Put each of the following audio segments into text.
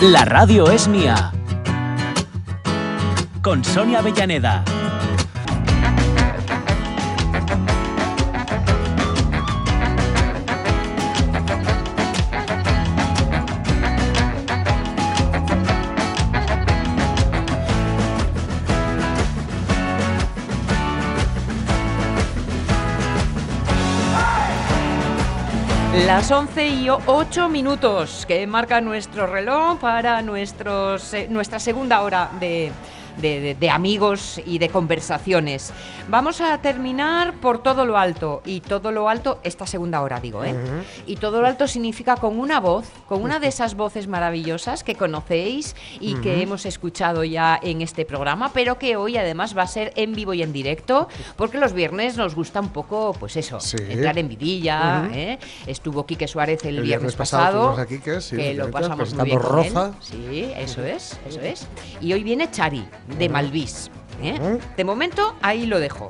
La radio es mía. Con Sonia Avellaneda. Las 11 y 8 minutos que marca nuestro reloj para eh, nuestra segunda hora de, de, de- de amigos y de conversaciones. Vamos a terminar por todo lo alto. Y todo lo alto, esta segunda hora digo, ¿eh? Y todo lo alto significa con una voz, con una de esas voces maravillosas que conocéis y que hemos escuchado ya en este programa, pero que hoy además va a ser en vivo y en directo, porque los viernes nos gusta un poco, pues eso, Sí. entrar en vidilla. ¿eh? Estuvo Quique Suárez el, El viernes, viernes pasado pasado, Quique, sí, que lo pasamos muy bien presentando con él. Roza. Sí, eso es, eso es. Y hoy viene Chari, de Malvís. ¿eh? De momento, ahí lo dejo.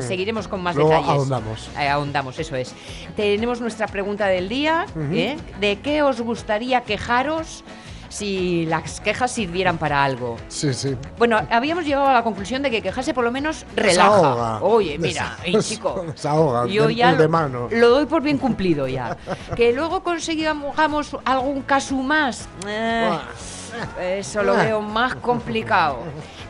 Seguiremos con más Luego detalles. ahondamos. Eh, ahondamos, eso es. Tenemos nuestra pregunta del día. ¿eh? ¿De qué os gustaría quejaros si las quejas sirvieran para algo? Sí, sí. Bueno, habíamos llegado a la conclusión de que quejarse por lo menos relaja. Desahoga. Oye, mira, Des- ey, chico. desahoga, Yo ya de lo, mano. lo doy por bien cumplido ya. que luego consigamos algún caso más. eh, eso lo veo más complicado.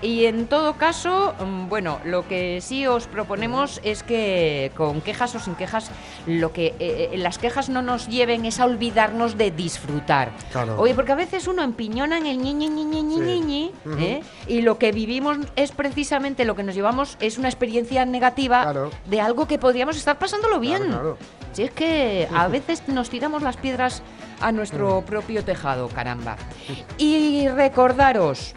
Y en todo caso, mm, bueno, lo que sí os proponemos es que con quejas o sin quejas, lo que eh, eh, las quejas no nos lleven es a olvidarnos de disfrutar. Claro. Oye, porque a veces uno empiñona en el ñi, ñi, ñi, ñi, ñi, Sí. ñi, ñi, ¿eh? y lo que vivimos es precisamente lo que nos llevamos es una experiencia negativa Claro. de algo que podríamos estar pasándolo bien. claro. Si es que a veces nos tiramos las piedras a nuestro propio tejado, caramba. Y recordaros,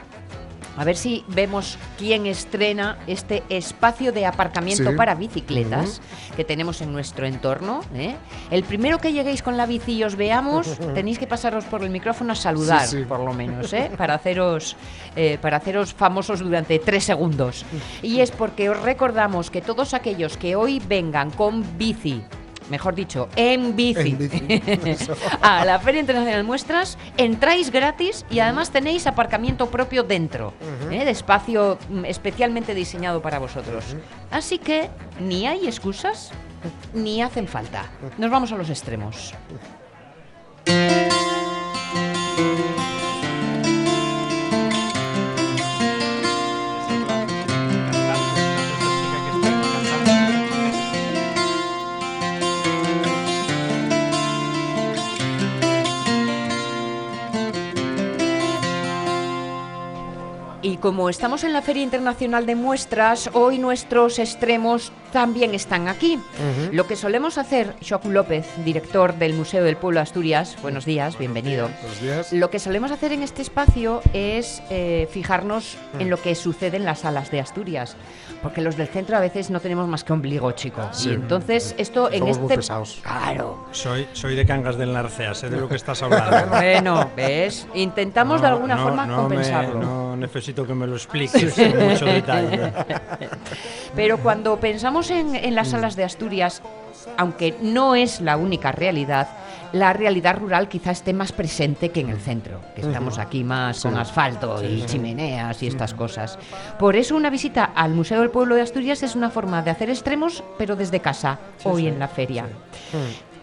a ver si vemos quién estrena este espacio de aparcamiento Sí. para bicicletas que tenemos en nuestro entorno. ¿eh? El primero que lleguéis con la bici y os veamos, tenéis que pasaros por el micrófono a saludar, Sí, sí. por lo menos, ¿eh? para, haceros, eh, para haceros famosos durante tres segundos. Y es porque os recordamos que todos aquellos que hoy vengan con bici, mejor dicho, en bici, En bici, eso. a la Feria Internacional de Muestras, entráis gratis y además tenéis aparcamiento propio dentro, ¿eh? de espacio mm, especialmente diseñado para vosotros. Así que ni hay excusas ni hacen falta. Nos vamos a los extremos. Como estamos en la Feria Internacional de Muestras, hoy nuestros extremos también están aquí. Lo que solemos hacer, Shoku López, director del Museo del Pueblo de Asturias, buenos días, bienvenido. Buenos días. Lo que solemos hacer en este espacio es eh, fijarnos en lo que sucede en las salas de Asturias, porque los del centro a veces no tenemos más que ombligo, chico. Sí. Y entonces esto en Somos este muy pesados. claro. Soy, soy de Cangas del Narcea, sé de lo que estás hablando. Bueno, ves, intentamos de alguna no, forma no me- compensarlo. no necesito que me lo expliques con mucho detalle. Pero cuando pensamos en, en las salas de Asturias, aunque no es la única realidad, la realidad rural quizá esté más presente que en el centro, que estamos aquí más con asfalto y chimeneas y estas cosas. Por eso una visita al Museo del Pueblo de Asturias es una forma de hacer extremos, pero desde casa, hoy en la feria.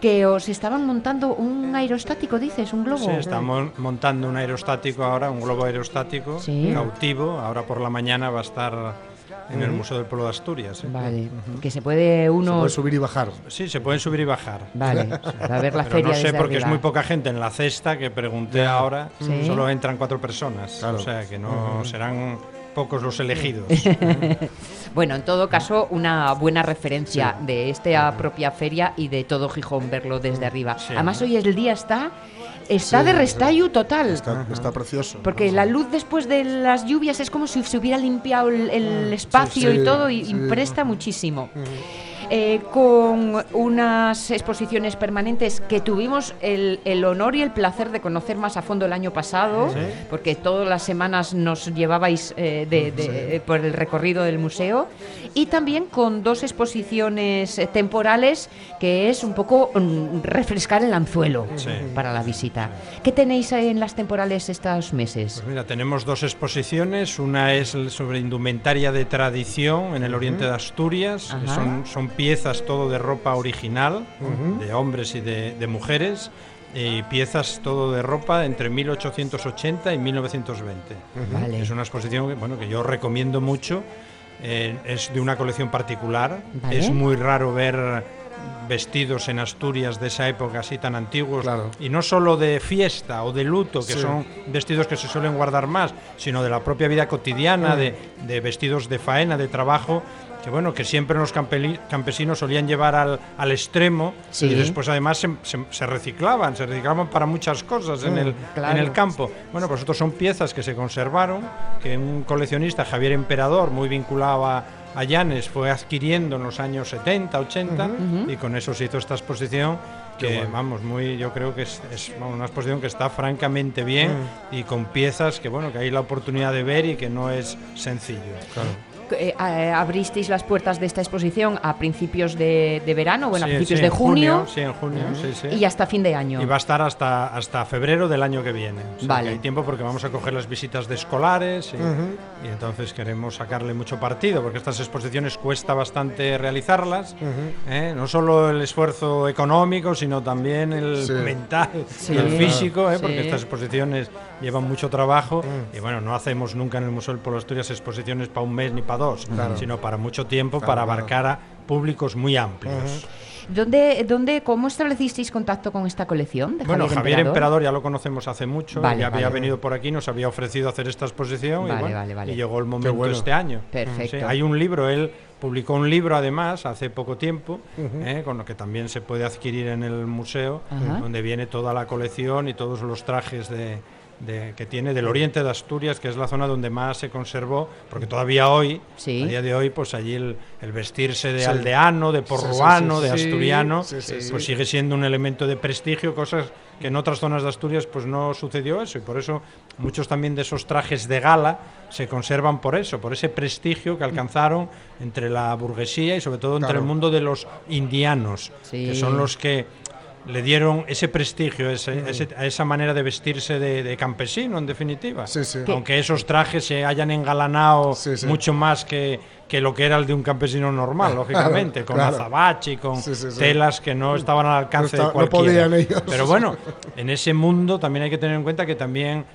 Que os estaban montando un aerostático, dices, un globo. Sí, estamos montando un aerostático ahora, un globo aerostático Sí. cautivo. Ahora por la mañana va a estar en el Museo del Pueblo de Asturias. ¿eh? Vale, que se puede Se uno... puede subir y bajar. Sí, se pueden subir y bajar. Vale, para ver la Pero feria no sé desde porque es muy poca gente en la cesta que pregunté ahora. Sí. Solo entran cuatro personas. Claro. O sea que no serán pocos los elegidos. Bueno, en todo caso, una buena referencia de esta propia feria y de todo Gijón verlo desde arriba. Sí. Además, hoy el día está está Sí, de restallo total. Está, está precioso. Porque la luz después de las lluvias es como si se hubiera limpiado el, el espacio sí, y todo y, y sí. presta muchísimo. Eh, con unas exposiciones permanentes que tuvimos el, el honor y el placer de conocer más a fondo el año pasado, porque todas las semanas nos llevabais eh, de- de- por el recorrido del museo, y también con dos exposiciones eh, temporales que es un poco mm, refrescar el anzuelo Sí. para la visita. ¿Qué tenéis en las temporales estos meses? Pues mira, tenemos dos exposiciones. Una es sobre indumentaria de tradición en el oriente de Asturias. Ajá. Son, son piezas todo de ropa original, de hombres y de, de mujeres. Y piezas todo de ropa entre 1880 y 1920. Vale. Es una exposición que, bueno, que yo recomiendo mucho. Eh, es de una colección particular. Vale. Es muy raro ver vestidos en Asturias de esa época así tan antiguos Claro. y no solo de fiesta o de luto, que Sí. son vestidos que se suelen guardar más, sino de la propia vida cotidiana, Mm. de, de vestidos de faena, de trabajo, que bueno, que siempre los campesinos solían llevar al, al extremo Sí. y después además se, se- se reciclaban, se reciclaban para muchas cosas en, el, claro. en el campo. Bueno, pues estos son piezas que se conservaron, que un coleccionista, Javier Emperador, muy vinculado a, a Llanes, fue adquiriendo en los años 70, 80 y con eso se hizo esta exposición que vamos muy yo creo que es, una exposición que está francamente bien y con piezas que bueno que hay la oportunidad de ver y que no es sencillo eh, abristeis las puertas de esta exposición a principios de, de verano, bueno, Sí, a principios sí, de en junio, sí en junio sí, sí. y hasta fin de año. Y va a estar hasta, hasta febrero del año que viene. O sea, Vale. que hay tiempo porque vamos a coger las visitas de escolares y, y entonces queremos sacarle mucho partido porque estas exposiciones cuesta bastante realizarlas. ¿eh? No solo el esfuerzo económico, sino también el Sí. mental Sí. y el físico, ¿eh? porque estas exposiciones llevan mucho trabajo y bueno, no hacemos nunca en el Museo del Polo Asturias exposiciones para un mes ni para dos, sino para mucho tiempo para claro. abarcar a públicos muy amplios. ¿Dónde, dónde, ¿Cómo establecisteis contacto con esta colección? De Bueno, Javier Emperador? Emperador ya lo conocemos hace mucho, Vale, ya había vale. venido por aquí, nos había ofrecido hacer esta exposición Vale, y, bueno, vale, vale. y llegó el momento bueno. este año. Perfecto. Sí, hay un libro, él publicó un libro además hace poco tiempo, eh, con lo que también se puede adquirir en el museo, donde viene toda la colección y todos los trajes de, de- que tiene del oriente de Asturias, que es la zona donde más se conservó, porque todavía hoy, Sí. a día de hoy, pues allí el, el vestirse de Sí. aldeano, de sí, porruano, sí, de asturiano, Sí, sí, sí. pues sigue siendo un elemento de prestigio, cosas que en otras zonas de Asturias pues no sucedió eso y por eso muchos también de esos trajes de gala se conservan por eso, por ese prestigio que alcanzaron entre la burguesía y sobre todo entre Claro. el mundo de los indianos, Sí. que son los que le dieron ese prestigio, ese- ese- a esa manera de vestirse de, de campesino, en definitiva. Sí, sí. Aunque esos trajes se hayan engalanado Sí, mucho más que, que lo que era el de un campesino normal, lógicamente, con claro. azabache y con telas que no estaban al alcance No de está- no cualquiera. podían ellos. Pero bueno, en ese mundo también hay que tener en cuenta que también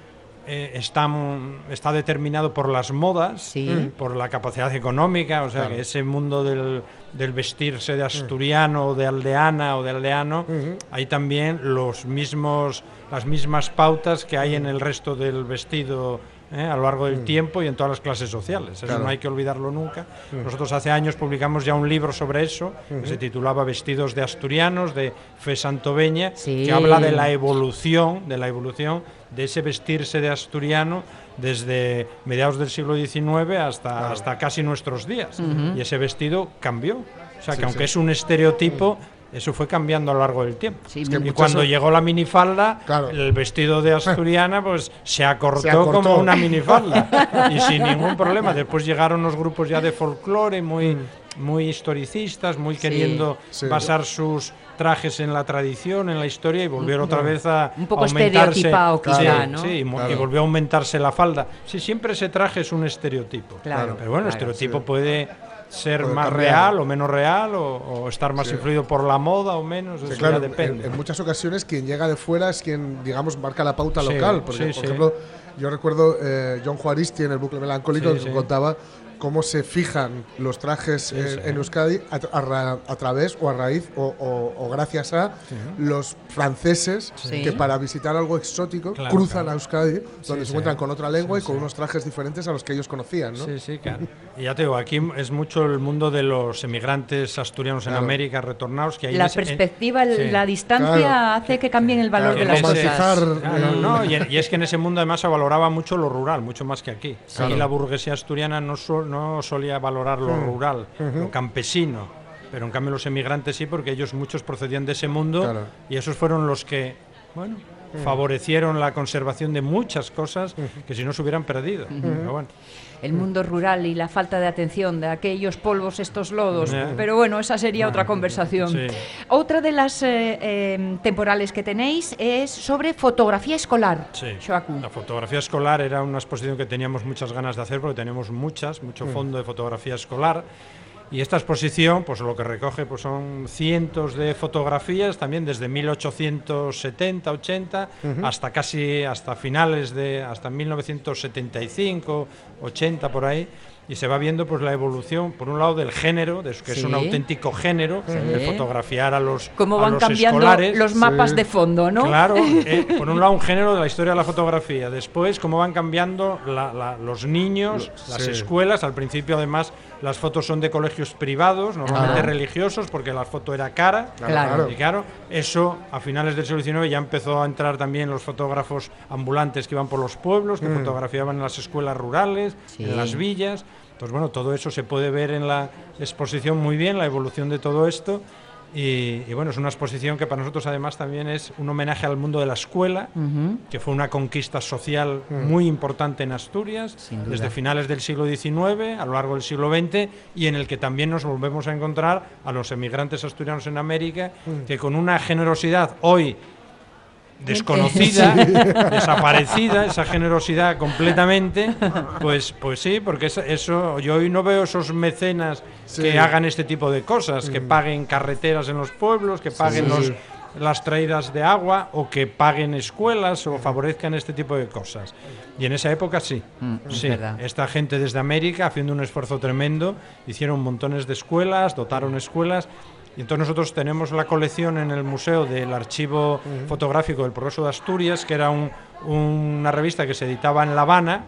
eh, están- está determinado por las modas, Sí. por la capacidad económica, o sea Claro. que ese mundo del, del vestirse de asturiano o de aldeana o de aldeano, hay también los mismos, las mismas pautas que hay en el resto del vestido ¿eh? a lo largo del tiempo y en todas las clases sociales. Eso Claro. no hay que olvidarlo nunca. Nosotros hace años publicamos ya un libro sobre eso, que se titulaba Vestidos de Asturianos, de Fe Santoveña, Sí. que habla de la evolución, de la evolución de ese vestirse de asturiano desde mediados del siglo XIX hasta, hasta casi nuestros días. Y ese vestido cambió. O sea, que aunque sí. es un estereotipo, eso fue cambiando a lo largo del tiempo. Sí, que y cuando llegó la minifalda, Claro. el vestido de asturiana pues se acortó, Se acortó. como una minifalda y sin ningún problema. Después llegaron los grupos ya de folclore muy, muy historicistas, muy queriendo Sí. basar sus trajes en la tradición, en la historia y volver otra vez a Un poco aumentarse. estereotipado Sí, quizá, ¿no? Sí, Claro. y volvió a aumentarse la falda. Sí, siempre ese traje es un estereotipo. Claro, Pero bueno, el claro, estereotipo sí. puede ser Puede más cambiar. real o menos real o, o estar más Sí. influido por la moda o menos, Sí, eso claro, ya en, depende. en muchas ocasiones quien llega de fuera es quien, digamos, marca la pauta Sí, local. Porque, sí, por sí. ejemplo, yo recuerdo eh, John Juaristi en el bucle melancólico Sí, que sí. contaba cómo se fijan los trajes en, sí. en Euskadi a, tra- a ra- a través o a raíz o, o- o gracias a los franceses Sí. que para visitar algo exótico Claro, cruzan claro. a Euskadi, donde Sí, se sí. encuentran con otra lengua Sí, y con sí. unos trajes diferentes a los que ellos conocían. ¿no? Sí, sí, claro. Y ya te digo, aquí es mucho el mundo de los emigrantes asturianos en. América retornados que hay La en- perspectiva, sí. la distancia Claro. hace que cambien el valor Claro, de las cosas. romantizar- Claro, el- no, y, en- y es que en ese mundo además se valoraba mucho lo rural, mucho más que aquí. Aquí la burguesía asturiana no, sol- no solía valorar lo rural, lo campesino. pero en cambio los emigrantes sí, porque ellos muchos procedían de ese mundo Claro. y esos fueron los que, bueno, favorecieron la conservación de muchas cosas que si no se hubieran perdido. Pero bueno. El mundo rural y la falta de atención de aquellos polvos, estos lodos. Pero bueno, esa sería otra conversación. Sí. Otra de las eh, eh, temporales que tenéis es sobre fotografía escolar. Sí. La fotografía escolar era una exposición que teníamos muchas ganas de hacer porque tenemos muchas, mucho Mm. fondo de fotografía escolar. Y esta exposición, pues lo que recoge pues son cientos de fotografías, también desde 1870, 80, hasta casi hasta finales de hasta 1975, 80 por ahí. Y se va viendo pues la evolución, por un lado, del género, de, que es un auténtico género, de fotografiar a los, Cómo a van los cambiando escolares. los mapas Sí. de fondo, ¿no? Claro, eh, por un lado un género de la historia de la fotografía, después cómo van cambiando la- la- los niños, las escuelas, al principio además las fotos son de colegios privados, normalmente Ajá. religiosos, porque la foto era cara. Claro. Y claro, eso a finales del siglo XIX ya empezó a entrar también los fotógrafos ambulantes que iban por los pueblos, que fotografiaban en las escuelas rurales, Sí. en las villas. Entonces, bueno, todo eso se puede ver en la exposición muy bien, la evolución de todo esto. Y, y bueno, es una exposición que para nosotros además también es un homenaje al mundo de la escuela, que fue una conquista social muy importante en Asturias, desde finales del siglo XIX a lo largo del siglo XX, y en el que también nos volvemos a encontrar a los emigrantes asturianos en América, que con una generosidad hoy desconocida, desaparecida, esa generosidad completamente, pues, pues sí, porque eso, yo hoy no veo esos mecenas Sí. que hagan este tipo de cosas, que paguen carreteras en los pueblos, que paguen sí, los, sí. las traídas de agua o que paguen escuelas o favorezcan este tipo de cosas. Y en esa época sí, Mm, sí, esta gente desde América haciendo un esfuerzo tremendo, hicieron montones de escuelas, dotaron escuelas. Y entonces nosotros tenemos la colección en el museo del archivo fotográfico del Progreso de Asturias, que era un- una revista que se editaba en La Habana.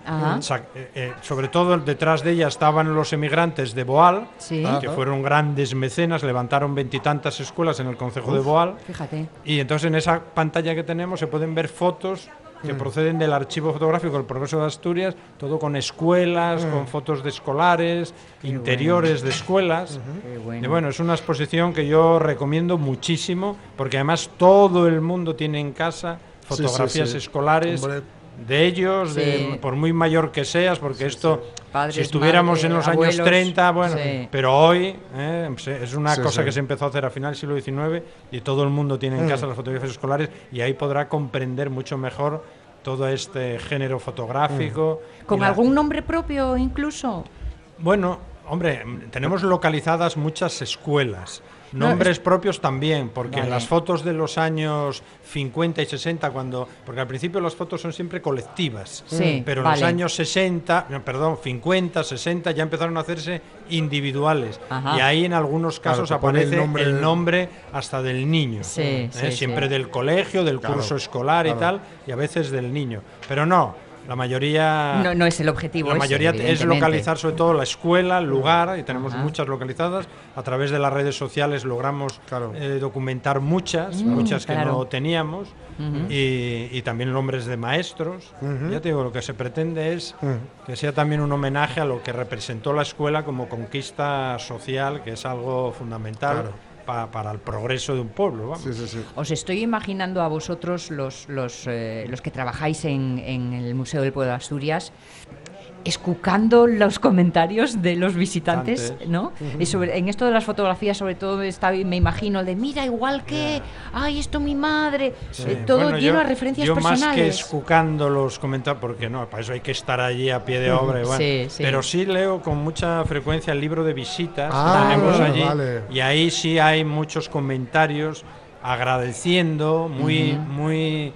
Eh, eh, sobre todo detrás de ella estaban los emigrantes de Boal, Sí. Que fueron grandes mecenas, levantaron veintitantas escuelas en el concejo de Boal. Fíjate. Y entonces en esa pantalla que tenemos se pueden ver fotos que proceden del archivo fotográfico del Progreso de Asturias, todo con escuelas, con fotos de escolares, interiores de escuelas. Qué bueno. Y bueno, es una exposición que yo recomiendo muchísimo, porque además todo el mundo tiene en casa Sí, sí, fotografías sí. escolares Hombre. De ellos, Sí. de- por muy mayor que seas, porque esto, Padres, si estuviéramos madre, en los abuelos, años 30, bueno, sí. pero hoy eh, se- es una Sí, cosa sí. que se empezó a hacer a final del siglo XIX y todo el mundo tiene en casa las fotografías escolares y ahí podrá comprender mucho mejor todo este género fotográfico. y ¿Con la- algún nombre propio incluso? Bueno, hombre, mm, tenemos localizadas muchas escuelas. Nombres propios también, porque en Vale. las fotos de los años 50 y 60, cuando. Porque al principio las fotos son siempre colectivas. Sí, Pero en vale. los años 60, no, perdón, 50, 60 ya empezaron a hacerse individuales. Ajá. Y ahí en algunos casos el aparece el nombre hasta del niño. Sí, ¿eh? sí, Siempre sí. del colegio, del Claro, curso escolar y tal, y a veces del niño. Pero no, la mayoría. No, no es el objetivo. La ese, mayoría es localizar sobre todo la escuela, el lugar, y tenemos Ajá. muchas localizadas. A través de las redes sociales logramos Claro. eh, documentar muchas, Mm, muchas que claro. no teníamos, y, y también nombres de maestros. Ya te digo, lo que se pretende es que sea también un homenaje a lo que representó la escuela como conquista social, que es algo fundamental Claro. Pa- para el progreso de un pueblo. vamos. Sí, sí, sí. Os estoy imaginando a vosotros, los, los, eh, los que trabajáis en, en el Museo del Pueblo de Asturias, escucando los comentarios de los visitantes, Antes. ¿no? Y sobre, en esto de las fotografías, sobre todo, está, me imagino el de mira, igual que, ay, esto mi madre, eh, todo Bueno, lleno yo- de referencias yo más que personales. escucando los comentarios, porque no, para eso hay que estar allí a pie de obra. y bueno, Sí, sí. Pero sí leo con mucha frecuencia el libro de visitas Ah, que tenemos vale, allí. vale. Y ahí sí hay muchos comentarios agradeciendo, muy, muy,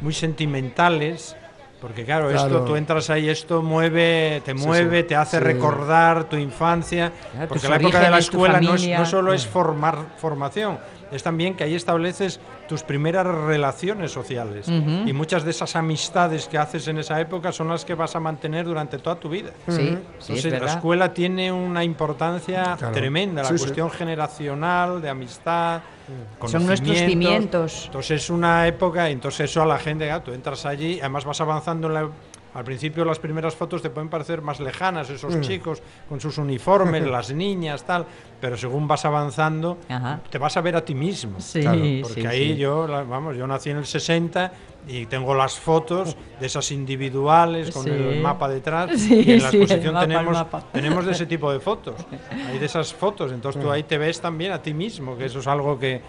muy sentimentales. Porque claro, Claro. esto tú entras ahí, esto mueve, te mueve, sí. te hace Sí. recordar tu infancia. Claro, porque la época de la escuela no, es, no solo es formar formación, es también que ahí estableces tus primeras relaciones sociales. Y muchas de esas amistades que haces en esa época son las que vas a mantener durante toda tu vida. Sí, sí, es Entonces, la escuela tiene una importancia Claro. tremenda, la Sí, sí. cuestión generacional, de amistad. Son nuestros cimientos. Entonces es una época, y entonces eso a la gente, tú entras allí, además vas avanzando en la, Al principio las primeras fotos te pueden parecer más lejanas, esos Mm. chicos con sus uniformes, las niñas, tal, pero según vas avanzando, Ajá. te vas a ver a ti mismo. Sí, Claro, sí, porque ahí sí. yo, la- vamos, yo nací en el 60 y tengo las fotos de esas individuales con Sí. el mapa detrás Sí, y en la exposición mapa, tenemos, tenemos de ese tipo de fotos. Hay de esas fotos, entonces tú ahí te ves también a ti mismo, que eso es algo que,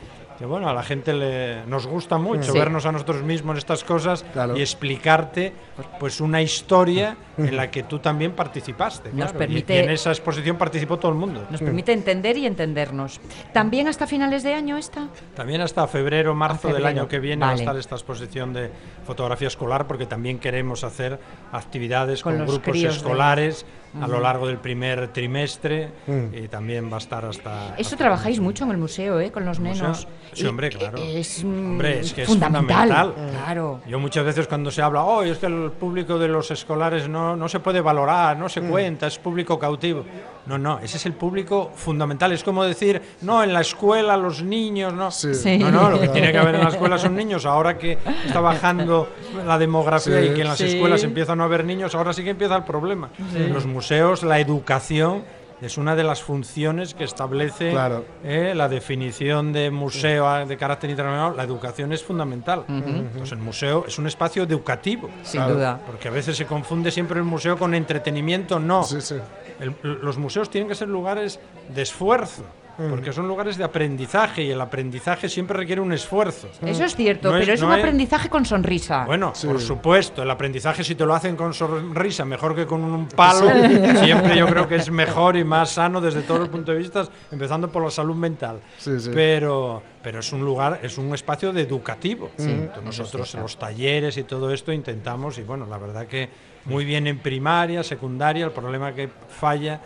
que, bueno, a la gente le, nos gusta mucho Sí. vernos a nosotros mismos en estas cosas Claro. y explicarte pues una historia en la que tú también participaste. Nos claro, permite- y en esa exposición participó todo el mundo. Nos permite entender y entendernos. ¿También hasta finales de año esta? También hasta febrero, marzo del año que viene va a estar esta exposición de fotografía escolar porque también queremos hacer actividades Con grupos de- escolares a lo largo del primer trimestre y también va a estar hasta... Eso hasta- trabajáis mucho en el museo, ¿eh? Con los ¿El museo? nenos. Sí, hombre, claro. Es, mm, Hombre, es que es fundamental. fundamental. Claro. Yo muchas veces cuando se habla, oh, es que el público de los escolares no, no se puede valorar, no se cuenta, es público cautivo. No, no, ese es el público fundamental. Es como decir, no, en la escuela los niños, no. Sí. Sí. No, no, lo que tiene que haber en la escuela son niños. Ahora que está bajando la demografía Sí. y que en las Sí. escuelas empiezan a haber niños, ahora sí que empieza el problema. En los museos, la educación es una de las funciones que establece Claro. eh, la definición de museo a- de carácter internacional. La educación es fundamental. Entonces, el museo es un espacio educativo. Sin Claro. duda. Porque a veces se confunde siempre el museo con entretenimiento. No. Sí, sí. El- los museos tienen que ser lugares de esfuerzo, porque son lugares de aprendizaje y el aprendizaje siempre requiere un esfuerzo. Eso es cierto, No pero es, no un es- aprendizaje con sonrisa. Bueno, Sí. por supuesto, el aprendizaje si te lo hacen con sonrisa mejor que con un palo, siempre yo creo que es mejor y más sano desde todos los puntos de vista, empezando por la salud mental. Sí, sí. Pero, pero es un lugar, es un espacio de educativo. Entonces, nosotros en los talleres y todo esto intentamos, y bueno, la verdad que muy bien en primaria, secundaria, el problema que falla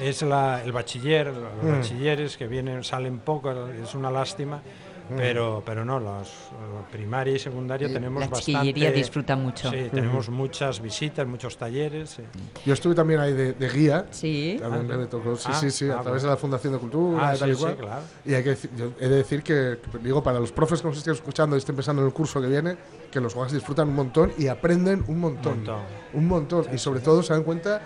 es la, el bachiller, los bachilleres que vienen, salen poco, es una lástima. Pero, pero no, los, eh, primaria y secundaria tenemos la bastante. chiquillería disfruta mucho. Sí, tenemos muchas visitas, muchos talleres. sí. Yo estuve también ahí de, de guía. Sí. También me tocó, sí, Ah, sí, sí, a ah, través de la Fundación de Cultura Ah, y tal sí, y cual. sí, claro. Y hay que decir- yo he de decir que, digo, para los profes que nos estén escuchando y estén pensando en el curso que viene, que los jugadores disfrutan un montón y aprenden un montón. montón. Un montón. Y sobre todo se dan cuenta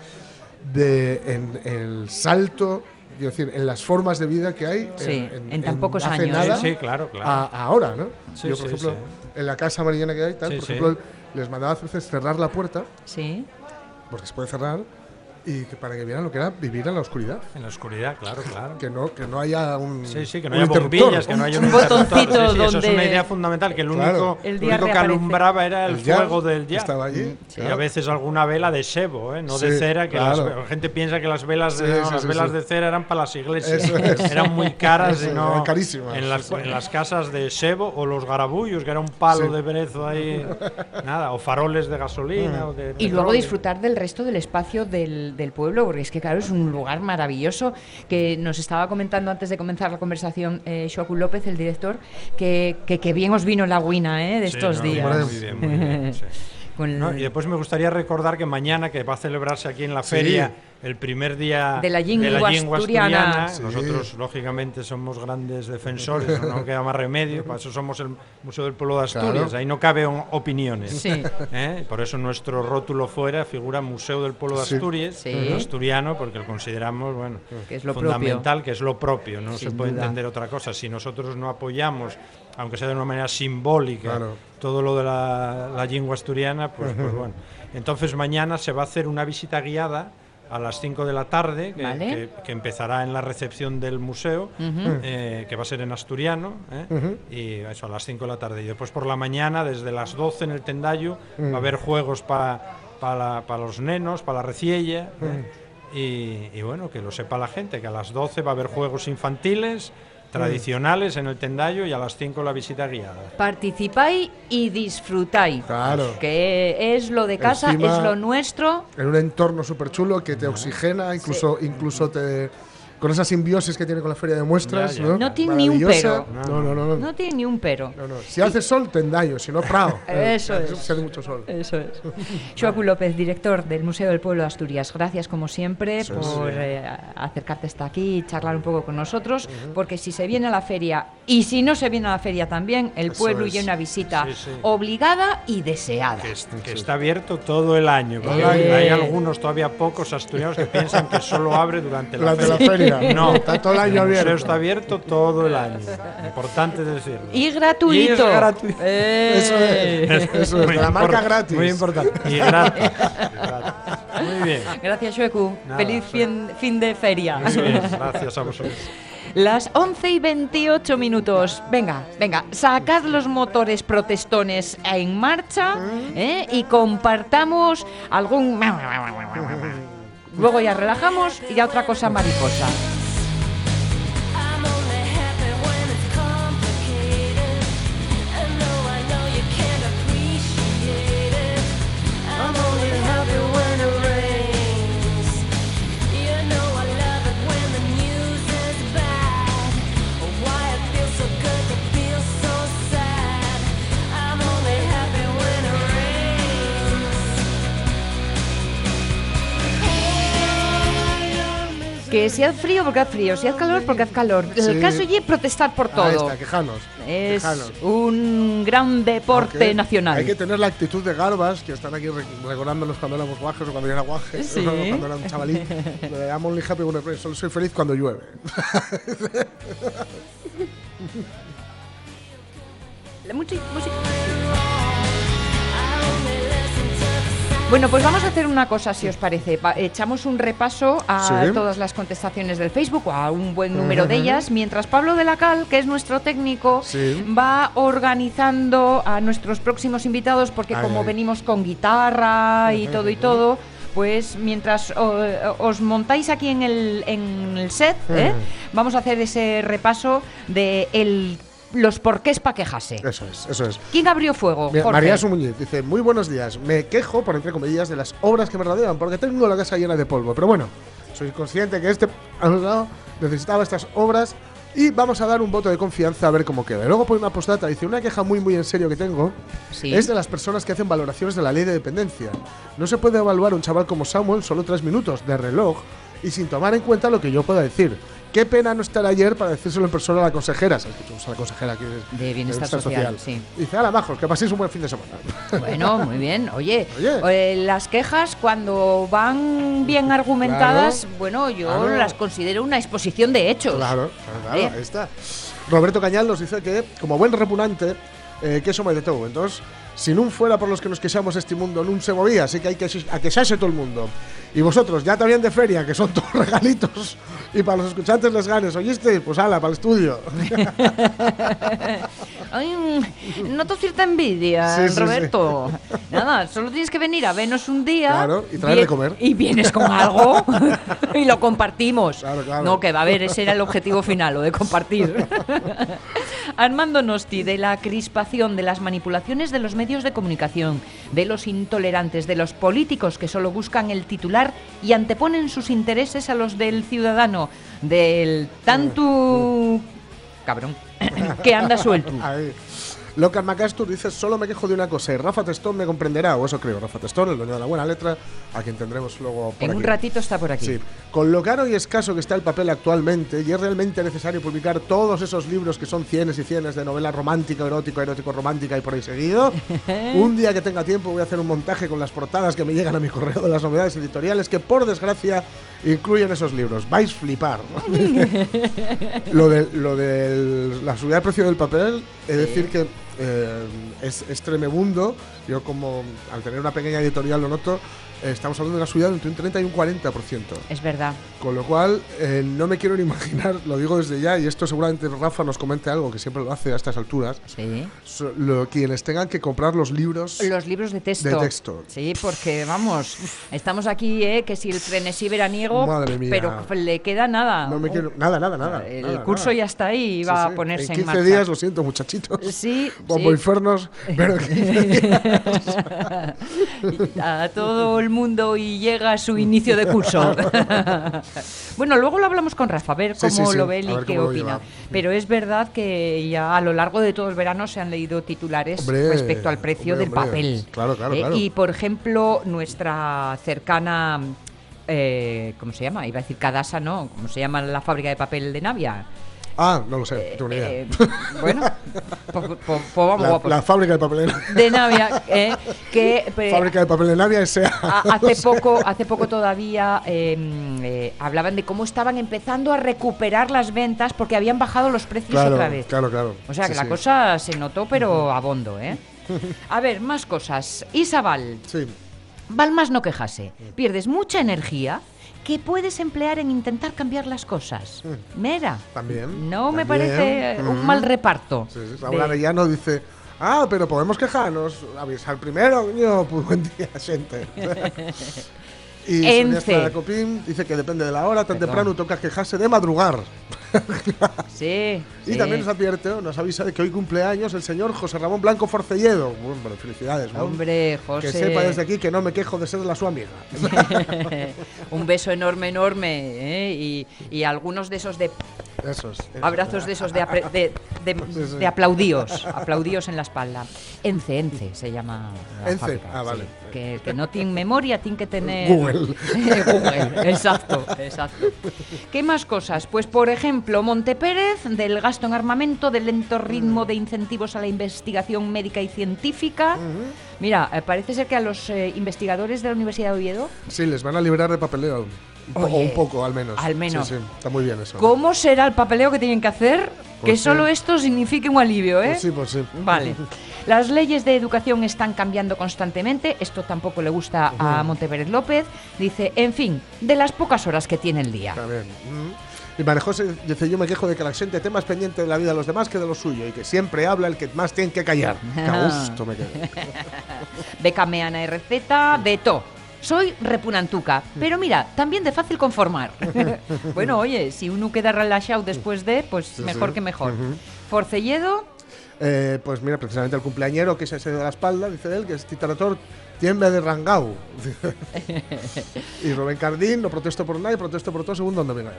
de en, el salto, quiero decir, en las formas de vida que hay. Sí, en tan pocos hace años. nada Sí, sí, claro, claro. a- ahora, ¿no? Sí, Yo, sí, por ejemplo, sí. en la casa amarillana que hay, tal, Sí, por sí. ejemplo, les mandaba a veces cerrar la puerta, Sí. porque se puede cerrar, y que para que vieran lo que era vivir en la oscuridad. En la oscuridad, claro, claro. Que no, que no haya un. Sí, sí, que no un haya interruptor. bombillas, que no haya un, Un botoncito Sí, sí, Eso es donde- una idea fundamental, que el único, Claro. El único que alumbraba era el, El ya, fuego del que ya. estaba allí, Y claro. a veces alguna vela de sebo, ¿eh? no de Sí, cera, que claro. las- la gente piensa que las velas, de, Sí, no, sí, las sí, velas sí. de cera eran para las iglesias. Eso es. Eran muy caras y no. carísimas, En las, sí, sí. en las casas de sebo o los garabullos, que era un palo Sí. de brezo ahí. nada, o faroles de gasolina. o de Y luego disfrutar del resto del espacio del, del pueblo, porque es que, claro, es un lugar maravilloso que nos estaba comentando antes de comenzar la conversación eh, Joaquín López, el director, que, que, que bien os vino la guina eh, de Sí, estos no, días. Muy bien, muy bien. sí. Con- No, y después me gustaría recordar que mañana, que va a celebrarse aquí en la feria, el primer día De la lengua asturiana. asturiana, nosotros lógicamente somos grandes defensores, no, queda más remedio, para eso somos el Museo del Pueblo de Asturias, Claro. ahí no cabe un- opiniones. Sí. ¿eh? Por eso nuestro rótulo fuera figura Museo del Pueblo de Sí. Asturias, Sí. asturiano, porque lo consideramos bueno, Que es lo fundamental, que es lo propio, no Sin se puede duda. entender otra cosa. Si nosotros no apoyamos, aunque sea de una manera simbólica, Claro. Todo lo de la, la lengua asturiana, pues, pues bueno. Entonces mañana se va a hacer una visita guiada a las 5 de la tarde, que, Vale. que- que empezará en la recepción del museo, eh, que va a ser en asturiano, ¿eh? y eso a las 5 de la tarde. Y después por la mañana, desde las 12 en el Tendayo, va a haber juegos para los nenos, para la reciella. ¿eh? Y, y bueno, que lo sepa la gente, que a las 12 va a haber juegos infantiles tradicionales en el Tendayo y a las 5 la visita guiada. Participáis y disfrutáis. Claro. Que es lo de casa, Encima- es lo nuestro. En un entorno súper chulo que te oxigena, incluso, incluso te, con esa simbiosis que tiene con la feria de muestras. Ya, ya. ¿no? No tiene ni un pero. No, no, no. no. No tiene ni un pero. No, no. Si hace sol, tendaño, si no, prado. Eso Eh, es. Si hace mucho sol. Eso es. Joaquín López, director del Museo del Pueblo de Asturias. Gracias, como siempre, Eso por eh, acercarte hasta aquí y charlar un poco con nosotros. Porque si se viene a la feria y si no se viene a la feria también, el Eso pueblo es. y una visita Sí, sí. obligada y deseada. Que, es- que está abierto todo el año. el hay, algunos, todavía pocos asturianos que piensan que solo abre durante la Durante la feria. No, Está todo el año el museo abierto. está abierto todo el año. Importante decirlo. Y gratuito. Y es gratuito. Eh. Eso es. Eso la marca gratis. Muy importante. Y gratis. gratis. Muy bien. Gracias, Shueku. Nada, Feliz fin, fin de feria. Muy bien. Gracias a vosotros. Las 11 y 28 minutos. Venga, venga, sacad los motores protestones en marcha ¿eh? y compartamos algún... Luego ya relajamos y ya otra cosa mariposa. Rains. Que si hace frío, porque hace frío. Si hace calor, porque hace calor. El Sí. caso es protestar por Ahí todo. está, quejanos. Es quejanos. un gran deporte Aunque nacional. Hay que tener la actitud de Garbas, que están aquí re- recordándonos cuando éramos guajes o cuando yo era guaje, Sí. cuando era un chavalín. I'm only happy when it solo soy feliz cuando llueve. La música. Bueno, pues vamos a hacer una cosa, si os parece. Pa- echamos un repaso a Sí. todas las contestaciones del Facebook, o a un buen número de ellas, mientras Pablo de la Cal, que es nuestro técnico, Sí. va organizando a nuestros próximos invitados, porque Ay, como ay. venimos con guitarra y todo y todo, pues mientras o- os montáis aquí en el, en el set, ¿eh? vamos a hacer ese repaso de el, los porqués para quejarse. Eso es, eso es. ¿Quién abrió fuego? Mira, Jorge? María Sumuñiz dice, muy buenos días, me quejo, por entre comillas, de las obras que me rodean, porque tengo la casa llena de polvo, pero bueno, soy consciente que este alumnado necesitaba estas obras y vamos a dar un voto de confianza a ver cómo queda. Luego pone una postdata, dice, una queja muy muy en serio que tengo Sí. es de las personas que hacen valoraciones de la ley de dependencia. No se puede evaluar un chaval como Samuel solo tres minutos de reloj y sin tomar en cuenta lo que yo pueda decir. Qué pena no estar ayer para decírselo en persona a la consejera. ¿Sabes que a la consejera aquí De Bienestar Social, sí. Dice, hola, majos, que paséis un buen fin de semana. Bueno, muy bien. Oye, Oye. eh, las quejas cuando van bien argumentadas, Claro. bueno, yo Claro. las considero una exposición de hechos. Claro, claro, claro, ¿Eh? ahí está. Roberto Cañal nos dice que, como buen repugnante, eh, que somos de todo. Entonces, si no fuera por los que nos queixamos este mundo, no se movía, así que hay que a queixarse todo el mundo. Y vosotros, ya también de feria, que son todos regalitos, y para los escuchantes les ganes, ¿oíste? Pues ala, para el estudio. Ay, mm, noto cierta envidia, Sí, sí, sí. Roberto. Nada, solo tienes que venir a vernos un día. Claro, y traer de vie- comer. Y vienes con algo y lo compartimos. Claro, claro. No, que va a haber, ese era el objetivo final, lo de compartir. Armando Nosti, de la crispación, de las manipulaciones de los medios de comunicación, de los intolerantes, de los políticos que solo buscan el titular y anteponen sus intereses a los del ciudadano, del tanto cabrón que anda suelto. Ahí. Locan Macastur dice, solo me quejo de una cosa, y Rafa Testón me comprenderá, o eso creo, Rafa Testón, el dueño de la buena letra, a quien tendremos luego por En un ratito está por aquí. Sí, con lo caro y escaso que está el papel actualmente, y es realmente necesario publicar todos esos libros que son cienes y cienes de novela romántica, erótico, erótico, romántica y por ahí seguido. un día que tenga tiempo voy a hacer un montaje con las portadas que me llegan a mi correo de las novedades editoriales que por desgracia incluyen esos libros. Vais a flipar. lo de, lo de la subida de precio del papel, es decir que eh, es, es tremebundo. Yo como al tener una pequeña editorial lo noto, estamos hablando de una subida de entre un 30 y un 40%. Es verdad. Con lo cual, eh, no me quiero ni imaginar, lo digo desde ya, y esto seguramente Rafa nos comente algo que siempre lo hace a estas alturas, Sí. so- lo- quienes tengan que comprar los libros. Los libros de texto. De texto. Sí, porque vamos, estamos aquí, ¿eh? Que si el frenesí veraniego, Madre mía. pero le queda nada. no me quiero. Nada, nada, nada. El nada, curso nada. ya está ahí y va sí. a ponerse en, en 15 marcha. días, lo siento, muchachitos. Sí, como Sí. infernos, pero a todo el mundo y llega a su inicio de curso. bueno, luego lo hablamos con Rafa, a ver cómo sí, sí, lo ve él y qué opina. Pero es verdad que ya a lo largo de todo el verano se han leído titulares Hombre, respecto al precio hombre, del hombre. papel. Claro, claro, Eh, claro. Y por ejemplo, nuestra cercana. eh, ¿Cómo se llama? Iba a decir Cadasa, ¿no? ¿Cómo se llama la fábrica de papel de Navia? Ah, no lo sé, tengo ni idea. Eh, bueno, pues pues- pues vamos la, guapos. la fábrica de papel De Navia, eh, que eh, fábrica de papel de Navia S.A. a- hace poco, hace poco todavía eh, eh, hablaban de cómo estaban empezando a recuperar las ventas porque habían bajado los precios Claro, otra vez. claro, claro. O sea que la sí. cosa se notó, pero a bondo, ¿eh? A ver, más cosas. Isabal, Sí. Val más no quejase. Pierdes mucha energía que puedes emplear en intentar cambiar las cosas. Mira. También, No me parece un mal reparto. Sí, sí, de- Arellano dice, ah, pero podemos quejarnos, avisar primero, coño, pues buen día, xente. y Ence. Copín dice que depende de la hora, tan Perdón. temprano toca quejarse de madrugar. Sí. Y sí. también nos advierte, nos avisa de que hoy cumpleaños el señor José Ramón Blanco Forcelledo. Bueno, felicidades, ¿no? Hombre, José. Que sepa desde aquí que no me quejo de ser la su amiga. un beso enorme, enorme. ¿eh? Y, y algunos de esos de Esos. esos. abrazos de esos de, apre- de, de- aplaudíos, aplaudíos en la espalda. Ence, Ence se llama. la Ence, fábrica, ah, sí. Que, que no tiene memoria, tiene que tener. Google. Google, exacto, exacto. ¿Qué más cosas? Pues, por ejemplo, Montepérez, del gasto en armamento, del lento ritmo de incentivos a la investigación médica y científica. Mira, eh, parece ser que a los eh, investigadores de la Universidad de Oviedo Sí, les van a liberar de papeleo. Un Oye, o un poco, al menos. al menos. Sí, sí, está muy bien eso. ¿Cómo será el papeleo que tienen que hacer? Que Pues sí. solo esto signifique un alivio, ¿eh? Pues sí, pues sí. Vale. Las leyes de educación están cambiando constantemente. Esto tampoco le gusta a Montepérez López. Dice, en fin, de las pocas horas que tiene el día. Está bien. Mm. Y María José dice, yo me quejo de que la gente esté más pendiente de la vida de los demás que de lo suyo y que siempre habla el que más tiene que callar. Que a gusto me quedo. Bécame Ana RZ, de to. Soy repunantuca, pero mira, también de fácil conformar. bueno, oye, si uno queda relajado después de, pues mejor sí. que mejor. Ujú. Forcelledo, Eh, pues mira, precisamente el cumpleañero que se se de la espalda, dice él, que es titulator tiembe de Rangau. y Rubén Cardín, no protesto por nadie, protesto por todo segundo donde venga.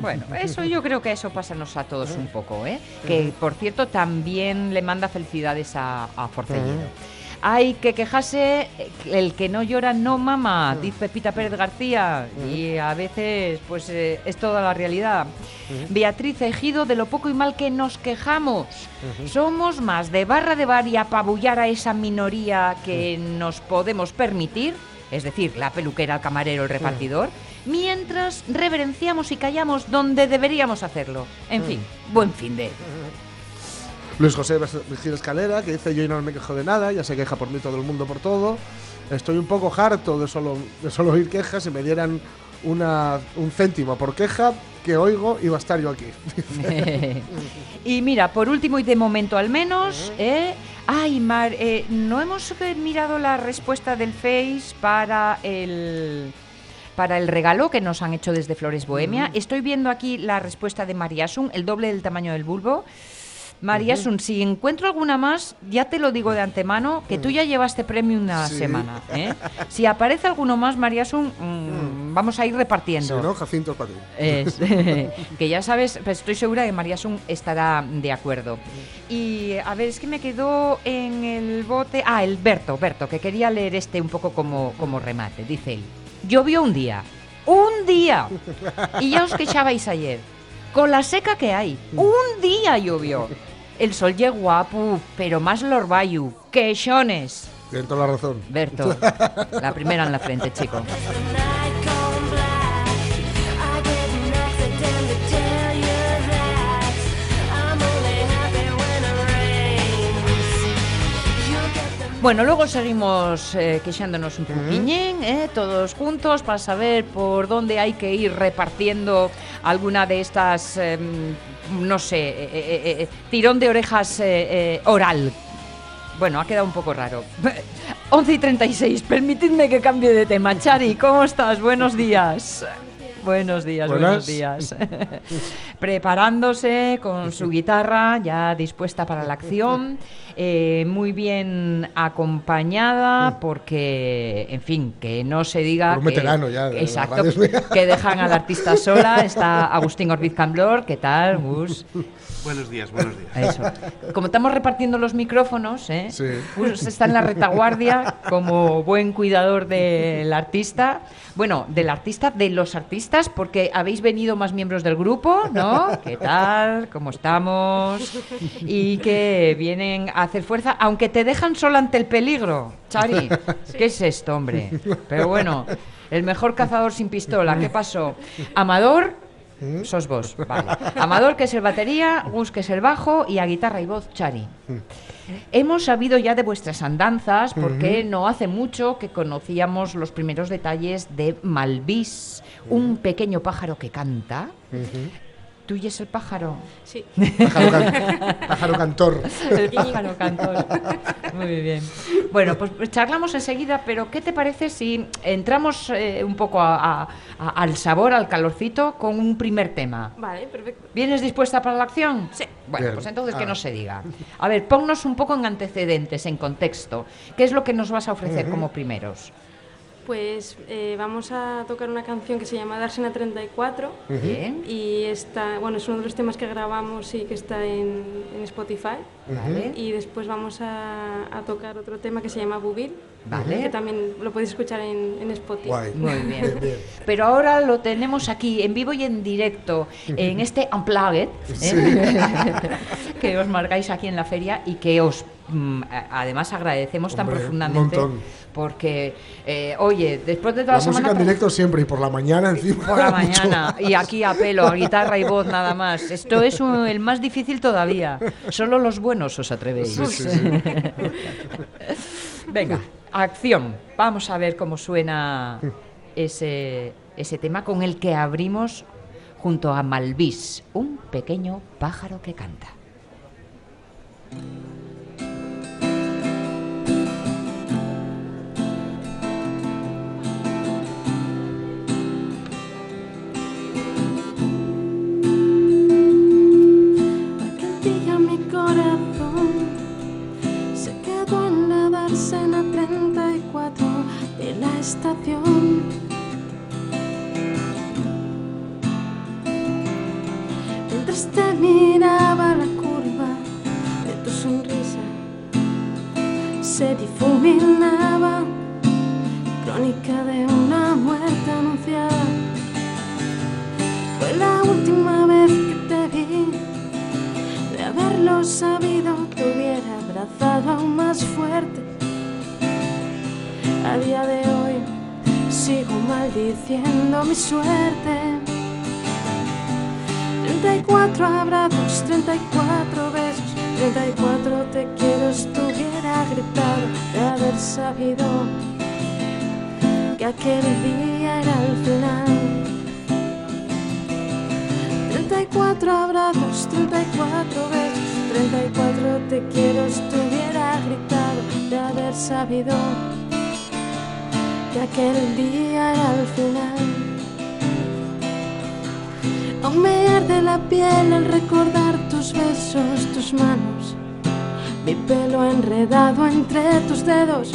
Bueno, eso yo creo que eso pásanos a todos un poco, ¿eh? Que por cierto también le manda felicidades a, a Forcelledo. Hay que quejarse, el que no llora no mama, dice Pepita Pérez García, y a veces pues eh, es toda la realidad. Beatriz Ejido, de lo poco y mal que nos quejamos. Somos más de barra de bar y apabullar a esa minoría que nos podemos permitir, es decir, la peluquera, el camarero, el repartidor, mientras reverenciamos y callamos donde deberíamos hacerlo. En fin, buen fin de... Luis José Vigil Escalera, que dice yo no me quejo de nada, ya se queja por mí todo el mundo por todo. Estoy un poco harto de solo, de solo oír quejas, si me dieran una, un céntimo por queja que oigo iba a estar yo aquí. y mira, por último y de momento al menos, ¿eh? Ay, Mar, eh, no hemos mirado la respuesta del Face para el para el regalo que nos han hecho desde Flores Bohemia. Estoy viendo aquí la respuesta de Mariasun, el doble del tamaño del bulbo. Mariasun, si encuentro alguna más, ya te lo digo de antemano, que tú ya llevaste premio una Sí. semana. ¿eh? Si aparece alguno más, Mariasun, mm, vamos a ir Si repartiendo. no, Jacinto para ti. Es, que ya sabes, pues estoy segura que María Sun estará de acuerdo. Y a ver, es que me quedó en el bote. Ah, el Berto, Berto, que quería leer este un poco como, como remate. Dice él: Llovió un día, un día. Y ya os quejabais ayer. Con la seca que hay, un día llovió. El sol llegó guapo, pero más lorbayu. Quechones. Tiene toda la razón. Berto, la primera en la frente, chico. Bueno, luego seguimos eh, queixándonos un poquillín, eh, todos juntos, para saber por dónde hay que ir repartiendo alguna de estas, em, no sé, eh, eh, eh, tirón de orejas eh, eh, oral. Bueno, ha quedado un poco raro. 11 y 36, permitidme que cambie de tema. Chari, ¿cómo estás? Buenos días. Buenos días, Buenas. buenos días. Preparándose con su guitarra, ya dispuesta para la acción, eh, muy bien acompañada, porque, en fin, que no se diga. Por un que- veterano ya de Exacto, que dejan al artista sola. Está Agustín Orbiz Camblor, ¿qué tal, Gus? Buenos días, buenos días. Eso. Como estamos repartiendo los micrófonos, ¿eh? Sí. Gus está en la retaguardia como buen cuidador del artista. Bueno, del artista, de los artistas, porque habéis venido más miembros del grupo, ¿no? ¿Qué tal? ¿Cómo estamos? Y que vienen a hacer fuerza, aunque te dejan sola ante el peligro. Chari, ¿qué es esto, hombre? Pero bueno, el mejor cazador sin pistola, ¿qué pasó? Amador, sos vos, vale. Amador, que es el batería, Gus, que es el bajo, y a guitarra y voz, Chari. Hemos sabido ya de vuestras andanzas porque no hace mucho que conocíamos los primeros detalles de Malvis, un pequeño pájaro que canta. ¿Tú y es el pájaro? Sí. Pájaro, can- pájaro cantor. El pájaro cantor. Muy bien. Bueno, pues pues charlamos enseguida, pero ¿qué te parece si entramos eh, un poco a- a- a- al sabor, al calorcito, con un primer tema? Vale, perfecto. ¿Vienes dispuesta para la acción? Sí. Bueno, Bien. pues entonces que Ah. no se diga. A ver, ponnos un poco en antecedentes, en contexto. ¿Qué es lo que nos vas a ofrecer como primeros? Pues eh, vamos a tocar una canción que se llama Darsena 34 Bien, y está, bueno, es uno de los temas que grabamos y que está en, en Spotify. vale, Y después vamos a, a tocar otro tema que se llama Bubil, que vale. también lo podéis escuchar en, en Spotify. Guay. Muy bien. Bien, bien. Pero ahora lo tenemos aquí en vivo y en directo, en este Unplugged, ¿eh? que os marcáis aquí en la feria y que os además agradecemos tan Hombre, profundamente. Porque, eh, oye, después de toda La la, música en directo siempre y por la mañana encima. Por la mañana y aquí a pelo, a guitarra y voz nada más. Esto es un- el más difícil todavía. Solo los buenos os atrevéis. Sí, sí, sí. Venga, acción. Vamos a ver cómo suena ese, ese tema con el que abrimos junto a Malvis, un pequeño pájaro que canta. Dársena 34 de la estación. Mientras te miraba la curva de tu sonrisa, se difuminaba crónica de una muerte anunciada. Fue la última vez que te vi. De haberlo sabido, te hubiera abrazado aún más fuerte. A día de hoy sigo maldiciendo mi suerte. 34 abrazos, 34 besos, 34 te quiero, estuviera gritado de haber sabido que aquel día era el final. 34 abrazos, 34 besos, 34 te quiero, estuviera gritado de haber sabido que aquel día era el final. Aún me arde la piel al recordar tus besos, tus manos, mi pelo enredado entre tus dedos.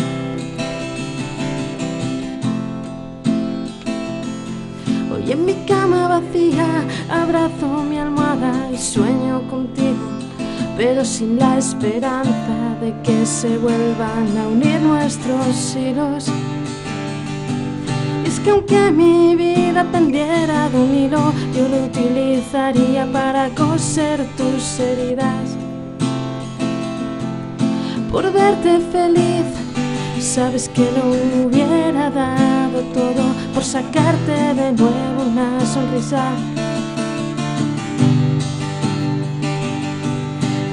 Hoy en mi cama vacía abrazo mi almohada y sueño contigo, pero sin la esperanza de que se vuelvan a unir nuestros hilos. Que aunque mi vida pendiera de un hilo, yo lo utilizaría para coser tus heridas. Por verte feliz, sabes que lo hubiera dado todo por sacarte de nuevo una sonrisa.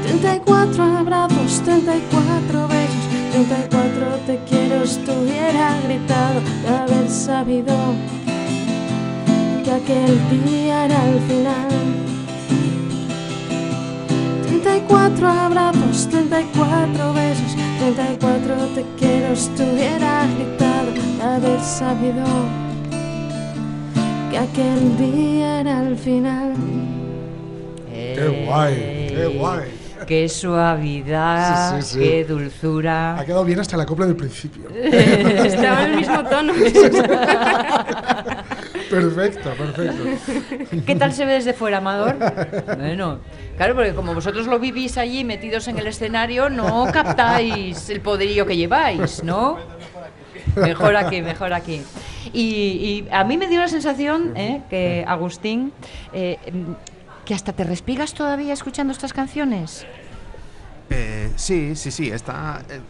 34 abrazos, 34 besos, 34 te quiero, estuviera gritado de haber sabido que aquel día era el final. 34 abrazos, 34 besos, 34 te quiero, estuviera gritado de haber sabido que aquel día era el final. Qué guay, qué guay. Qué suavidad, Sí, sí, sí. qué dulzura. Ha quedado bien hasta la copla del principio. Estaba en el mismo tono. perfecto, perfecto. ¿Qué tal se ve desde fuera, Amador? Bueno, claro, porque como vosotros lo vivís allí metidos en el escenario, no captáis el poderío que lleváis, ¿no? Mejor aquí, mejor aquí. Y, y a mí me dio la sensación eh, que, Agustín, eh, que hasta te respigas todavía escuchando estas canciones. Eh, sí, sí, sí. Está, eh,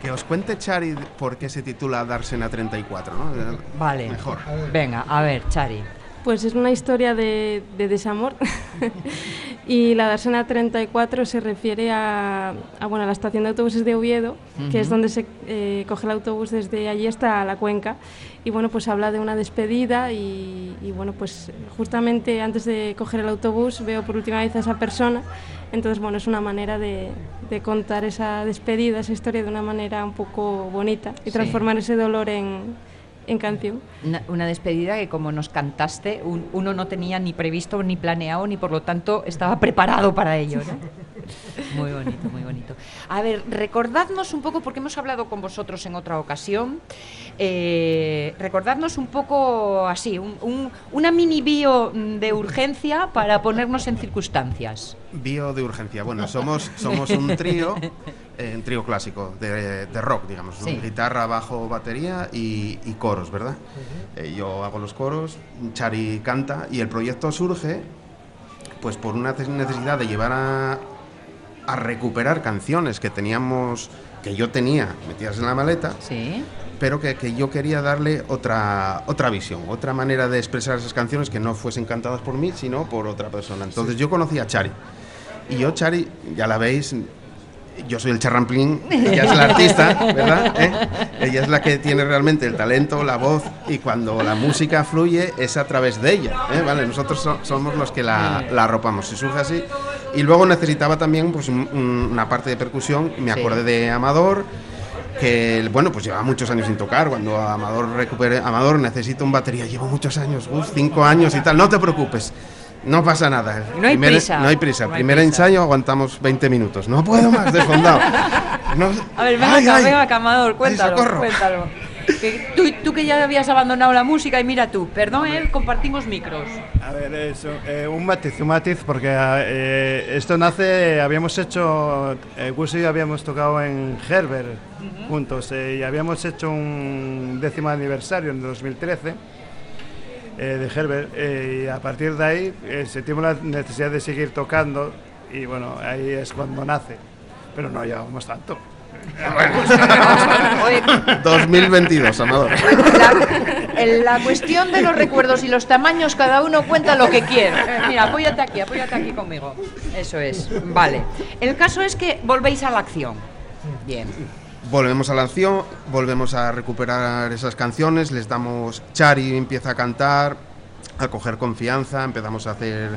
que os cuente Chari por qué se titula Dársena 34, ¿no? Eh, Vale. Mejor. Venga, a ver, Chari. Pues es una historia de, de desamor. y la Darsena 34 se refiere a, a, bueno, a la estación de autobuses de Oviedo, que es donde se eh, coge el autobús desde allí hasta la cuenca. Y bueno, pues habla de una despedida y, y bueno, pues justamente antes de coger el autobús veo por última vez a esa persona. Entonces, bueno, es una manera de, de contar esa despedida, esa historia de una manera un poco bonita y Sí. transformar ese dolor en, en canción. Una, una despedida que como nos cantaste, un- uno no tenía ni previsto ni planeado, ni por lo tanto estaba preparado para ello. ¿no? Muy bonito, muy bonito. A ver, recordadnos un poco, porque hemos hablado con vosotros en otra ocasión, eh, recordadnos un poco así, un- un- una mini bio de urgencia para ponernos en circunstancias. Bio de urgencia. Bueno, somos, somos un trío, un trío clásico de, de rock, digamos. Guitarra, bajo, batería y, y coros, ¿verdad? Eh, yo hago los coros, Chari canta y el proyecto surge pues por una necesidad de llevar a, a recuperar canciones que teníamos, que yo tenía metidas en la maleta, Sí. pero que, que yo quería darle otra, otra visión, otra manera de expresar esas canciones que no fuesen cantadas por mí, sino por otra persona. Entonces yo conocí a Chari. Y yo, Chari, ya la veis, yo soy el charramplín, ella es la artista, ¿verdad? ¿Eh? Ella es la que tiene realmente el talento, la voz, y cuando la música fluye es a través de ella, ¿eh? ¿vale? Nosotros so- somos los que la, la arropamos, y surge así. Y luego necesitaba también pues, un- un- una parte de percusión, me Sí. acordé de Amador, que bueno, pues lleva muchos años sin tocar. Cuando Amador recupere, Amador necesita un batería, llevo muchos años, uf, cinco años y tal. No te preocupes, no pasa nada. No hay prisa. No hay prisa. No hay Primer prisa. ensayo aguantamos 20 minutos. No puedo más, desfondado. No- A ver, venga Ay, acá, ay. venga acá, Amador, Ay, cuéntalo, cuéntalo. Que tú, tú que ya habías abandonado la música y mira tú, perdón, eh, compartimos micros. A ver, eso, eh, un matiz, un matiz, porque eh, esto nace, habíamos hecho, eh, Gus y yo habíamos tocado en Herbert juntos eh, y habíamos hecho un décimo aniversario en 2013 eh, de Herbert eh, y a partir de ahí eh, sentimos la necesidad de seguir tocando y bueno, ahí es cuando nace, pero no llevamos tanto. Oye, 2022, Amador. la, en la cuestión de los recuerdos y los tamaños, cada uno cuenta lo que quiere. Eh, mira, apóyate aquí, apóyate aquí conmigo. Eso es, vale. El caso es que volvéis a la acción. Bien. Volvemos a la acción, volvemos a recuperar esas canciones, les damos. Chari empieza a cantar, a coger confianza, empezamos a hacer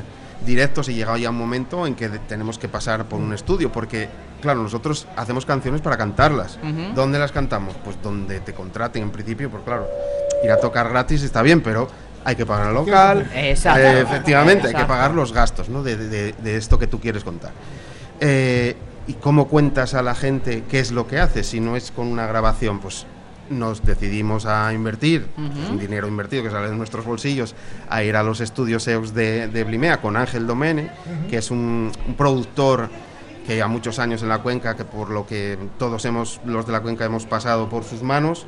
directos y llega ya un momento en que tenemos que pasar por un estudio, porque, claro, nosotros hacemos canciones para cantarlas. ¿Dónde las cantamos? Pues donde te contraten en principio, pues claro, ir a tocar gratis está bien, pero hay que pagar el local. Exacto. eh, efectivamente, hay que pagar los gastos ¿no? de, de- de esto que tú quieres contar. Eh, ¿Y cómo cuentas a la gente qué es lo que haces? Si no es con una grabación, pues nos decidimos a invertir, es un dinero invertido que sale de nuestros bolsillos, a ir a los estudios EOS de, de Blimea con Ángel Domene, que es un, un productor que lleva muchos años en la cuenca, que por lo que todos hemos, los de la cuenca hemos pasado por sus manos,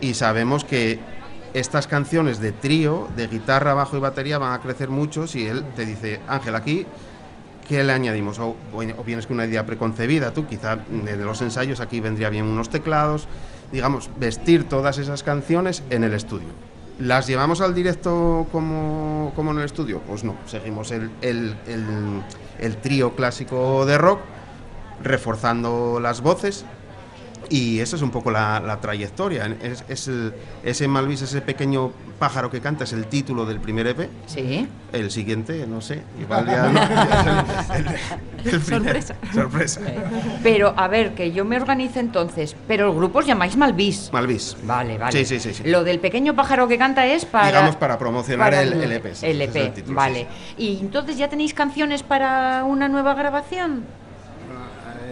y sabemos que estas canciones de trío, de guitarra, bajo y batería van a crecer mucho si él te dice, Ángel, aquí ¿Qué le añadimos? O, o vienes con una idea preconcebida, tú quizá de los ensayos aquí vendría bien unos teclados, digamos, vestir todas esas canciones en el estudio. ¿Las llevamos al directo como, como en el estudio? Pues no, seguimos el- el- el trío clásico de rock, reforzando las voces Y eso es un poco la, la trayectoria. Es, es el- ese Malvis, ese pequeño pájaro que canta, es el título del primer EP. Sí. El siguiente, no sé, igual ya no. ya es el- el- el primer- Sorpresa. Sorpresa. Pero, a ver, que yo me organice entonces. Pero el grupo os llamáis Malvis. Malvis. Vale, vale. Sí, sí, sí. sí. Lo del pequeño pájaro que canta es para. Digamos para promocionar para el, EP. sí, el EP, título, vale. sí, sí. ¿Y entonces ya tenéis canciones para una nueva grabación?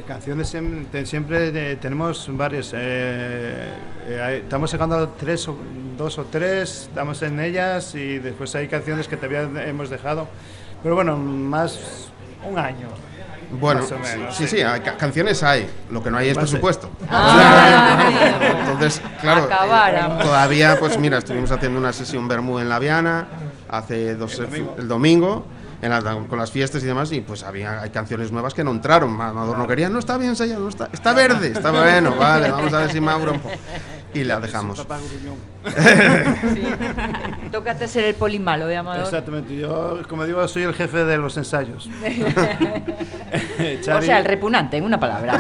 Canciones siempre tenemos varias. eh, eh, estamos sacando tres o, dos o tres, estamos en ellas y después hay canciones que todavía hemos dejado. Pero bueno, más un año. Bueno, Más o menos, sí, sí. sí, hay ca- canciones hay, lo que no hay es presupuesto. Ah. Entonces, claro, eh, todavía, pues mira, estuvimos haciendo una sesión Bermú en La Viana hace dos el domingo, en la- con las fiestas y demás, y pues había hay canciones nuevas que no entraron. Amador no quería, no está bien ensayado, no está, está verde, está bueno, vale, vamos a ver si Mauro. un po-". Y la dejamos. Gruñón. Tócate ser el polimalo de Amador. Exactamente, yo, como digo, soy el jefe de los ensayos. O sea, el repugnante, en una palabra.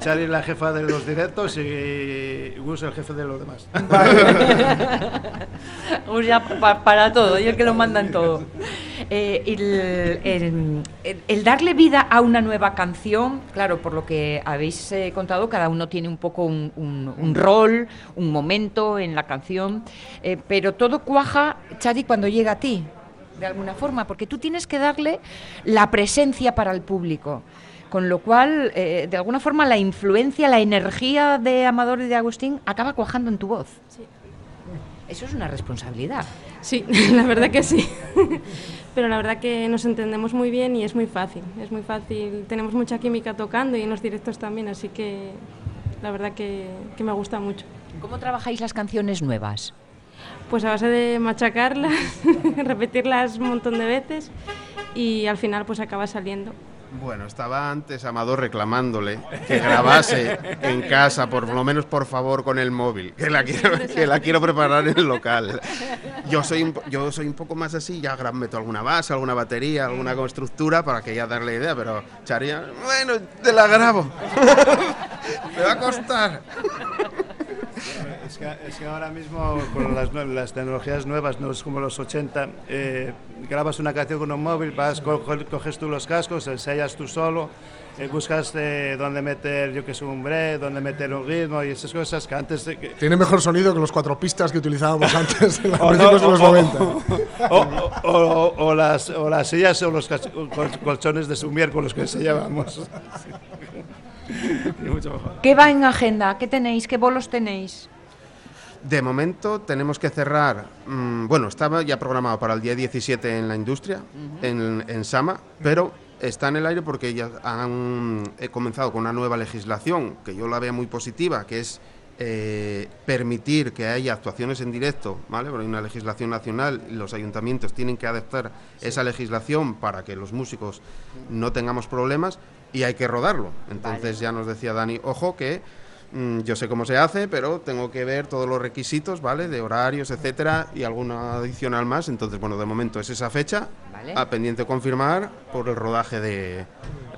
Chari, es la jefa de los directos y Gus el jefe de los demás. Pa- para todo, yo el que lo mandan todo. Eh, el, el- el- el darle vida a una nueva canción, claro, por lo que habéis eh, contado, cada uno tiene un poco un, un- un rol, un momento en la canción, eh, pero todo cuaja, Chadi, cuando llega a ti, de alguna forma, porque tú tienes que darle la presencia para el público. Con lo cual, eh, de alguna forma, la influencia, la energía de Amador y de Agustín acaba cuajando en tu voz. Eso es una responsabilidad. Sí, la verdad que sí. Pero la verdad que nos entendemos muy bien y es muy fácil. Es muy fácil. Tenemos mucha química tocando y en los directos también, así que la verdad que, que me gusta mucho. ¿Cómo trabajáis las canciones nuevas? Pues a base de machacarlas, repetirlas un montón de veces y al final pues acaba saliendo. Bueno, estaba antes Amador reclamándole que grabase en casa, por lo menos por favor con el móvil, que la quiero, que la quiero preparar en el local. Yo soy un, yo soy un poco más así, ya meto alguna base, alguna batería, alguna estructura para que ya darle idea, pero Charia, bueno, te la grabo. Me va a costar. Es que, es que ahora mismo con las, las tecnologías nuevas, no es como los 80, eh, grabas una canción con un móvil, vas, co- co- coges tú los cascos, ensayas tú solo, eh, buscas eh, dónde meter, yo que sé, un break, dónde meter un ritmo y esas cosas que antes... de que- Tiene mejor sonido que los cuatro pistas que utilizábamos antes, en los o, no, principios de los o- o- 90. o- las, o las sillas o los colchones de sumier con los que enseñábamos. Y mucho mejor. ¿Qué va en agenda? ¿Qué tenéis? ¿Qué bolos tenéis? De momento tenemos que cerrar, mm, bueno, estaba ya programado para el día 17 en la industria, en, en Sama, pero está en el aire porque ya han he comenzado con una nueva legislación que yo la veo muy positiva, que es eh, permitir que haya actuaciones en directo, ¿vale? Porque hay una legislación nacional y los ayuntamientos tienen que adaptar esa legislación para que los músicos no tengamos problemas y hay que rodarlo. Entonces ya nos decía Dani, ojo que mm, yo sé cómo se hace, pero tengo que ver todos los requisitos, ¿vale? De horarios, etcétera, y alguna adicional más. Entonces, bueno, de momento es esa fecha, Vale. a pendiente confirmar por el rodaje de,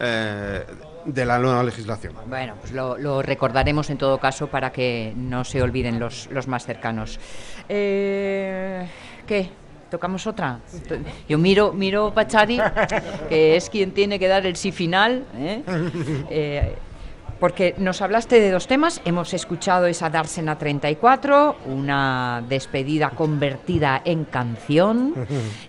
eh, de la nueva legislación. Bueno, pues lo, lo recordaremos en todo caso para que no se olviden los, los más cercanos. Eh, ¿Qué? ¿Tocamos otra? Yo miro, miro Pachari, que es quien tiene que dar el sí final. ¿eh? Eh, porque nos hablaste de dos temas, hemos escuchado esa Dársena 34, una despedida convertida en canción